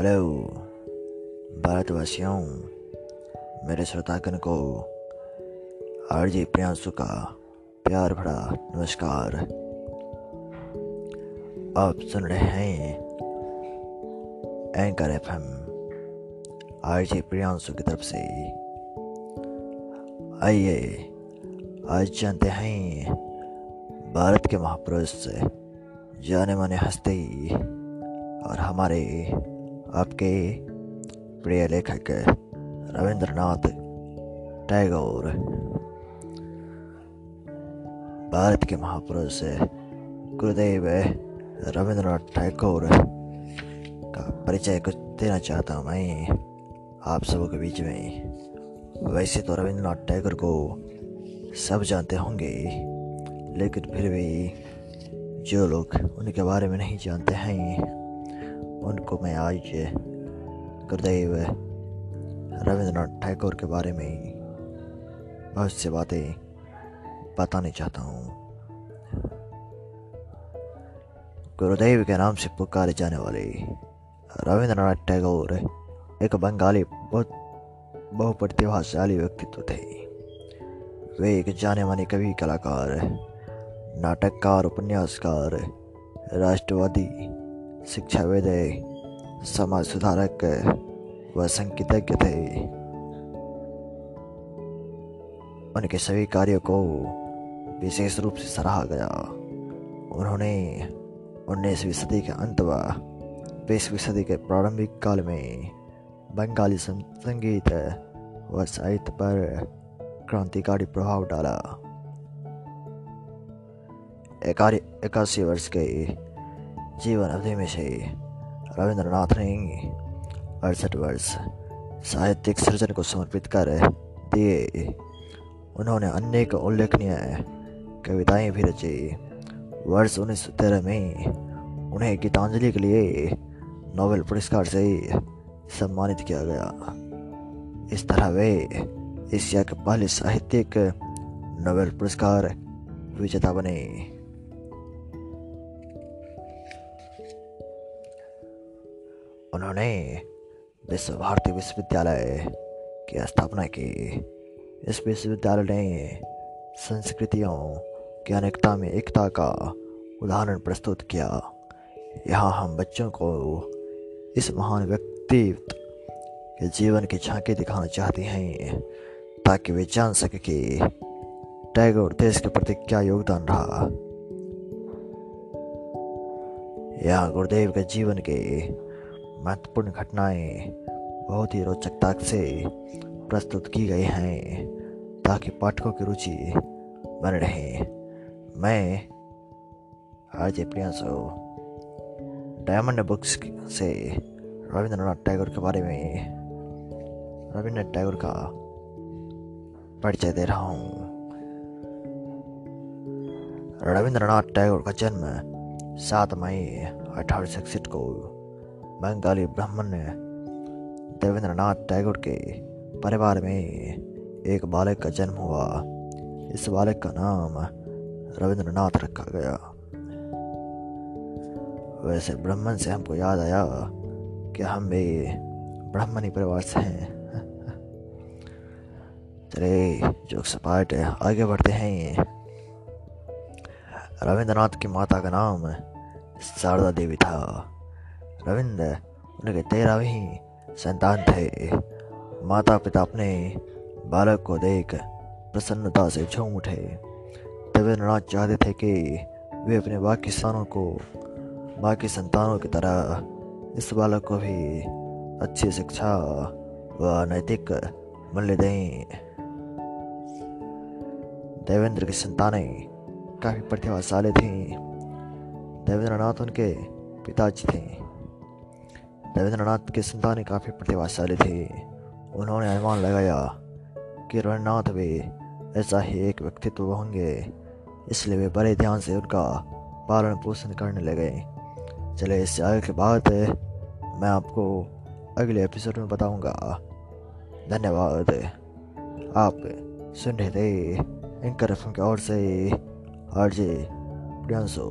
Hello, भारतवासियों, मेरे श्रोतागण को आरजे प्रियांशु का प्यार भरा नमस्कार। आप सुन रहे हैं anchor F M RJ Priyanshu की तरफ़ से। आइए, आज जानते हैं भारत के महापुरुष जाने माने हस्ती और हमारे आपके प्रिय लेखक रविंद्रनाथ टैगोर। भारत के महापुरुष गुरुदेव रविंद्रनाथ टैगोर का परिचय कुछ देना चाहता हूँ मैं आप सबों के बीच में। वैसे तो रविंद्रनाथ टैगोर को सब जानते होंगे, लेकिन फिर भी जो लोग उनके बारे में नहीं जानते हैं उनको मैं आज गुरुदेव रविंद्रनाथ टैगोर के बारे में बहुत सी बातें बताने चाहता हूँ। गुरुदेव के नाम से पुकारे जाने वाले रविंद्रनाथ टैगोर एक बंगाली बहुत बहुप्रतिभाशाली व्यक्तित्व थे। वे एक जाने माने कवि कलाकार, नाटककार, उपन्यासकार, राष्ट्रवादी शिक्षाविद समाज सुधारक व संगीतज्ञ थे। उनके सभी कार्यों को विशेष रूप से सराहा गया। उन्होंने उन्नीसवीं सदी के अंत व बीसवीं सदी के प्रारंभिक काल में बंगाली संगीत व साहित्य पर क्रांतिकारी प्रभाव डाला। इक्यासी वर्ष के जीवन अवधि में से रविंद्रनाथ ने अड़सठ वर्ष साहित्यिक सृजन को समर्पित कर दिए। उन्होंने अनेक उल्लेखनीय कविताएँ भी रची। वर्ष उन्नीस सौ तेरह में उन्हें गीतांजलि के लिए नोबेल पुरस्कार से सम्मानित किया गया। इस तरह वे एशिया के पहले साहित्यिक नोबेल पुरस्कार विजेता बने। उन्होंने विश्व भारती विश्वविद्यालय की स्थापना की। इस विश्वविद्यालय ने संस्कृतियों की अनेकता में एकता का उदाहरण प्रस्तुत किया। यहाँ हम बच्चों को इस महान व्यक्तित्व के जीवन की झांकी दिखाना चाहते हैं, ताकि वे जान सके कि टैगोर देश के प्रति क्या योगदान रहा। यहाँ गुरुदेव के जीवन के महत्वपूर्ण घटनाएँ बहुत ही रोचकता से प्रस्तुत की गई हैं, ताकि पाठकों की रुचि बन रहे। मैं आज प्रियांशु डायमंड बुक्स से रविंद्रनाथ टैगोर के बारे में रविंद्रनाथ टैगोर का परिचय दे रहा हूँ। रविंद्रनाथ टैगोर का जन्म सात मई अठारह सौ इकसठ को बंगाली ब्राह्मण देवेंद्रनाथ टैगोर के परिवार में एक बालक का जन्म हुआ। इस बालक का नाम रविंद्रनाथ रखा गया। वैसे ब्राह्मण से हमको याद आया कि हम भी ब्राह्मणी परिवार से हैं। चले जो सपाट आगे बढ़ते हैं रविंद्रनाथ की माता का नाम शारदा देवी था। रविंद्र उनके तेरहवीं संतान थे। माता पिता अपने बालक को देख प्रसन्नता से झूम उठे। देवेंद्रनाथ चाहते थे कि वे अपने बाकी संतानों को, बाकी संतानों की तरह इस बालक को भी अच्छी शिक्षा व नैतिक मूल्य दें। देवेंद्र की संतानें काफ़ी प्रतिभाशाली थीं। देवेंद्रनाथ उनके पिताजी थे। रविंद्रनाथ की संतानें काफ़ी प्रतिभाशाली थी। उन्होंने अनुमान लगाया कि रविन्द्रनाथ भी ऐसा ही एक व्यक्तित्व होंगे, इसलिए वे बड़े ध्यान से उनका पालन पोषण करने लगे। चले इससे आगे की बात मैं आपको अगले एपिसोड में बताऊँगा। धन्यवाद। आप सुन रहे थे एंकर की ओर से आर जे प्रियांशु।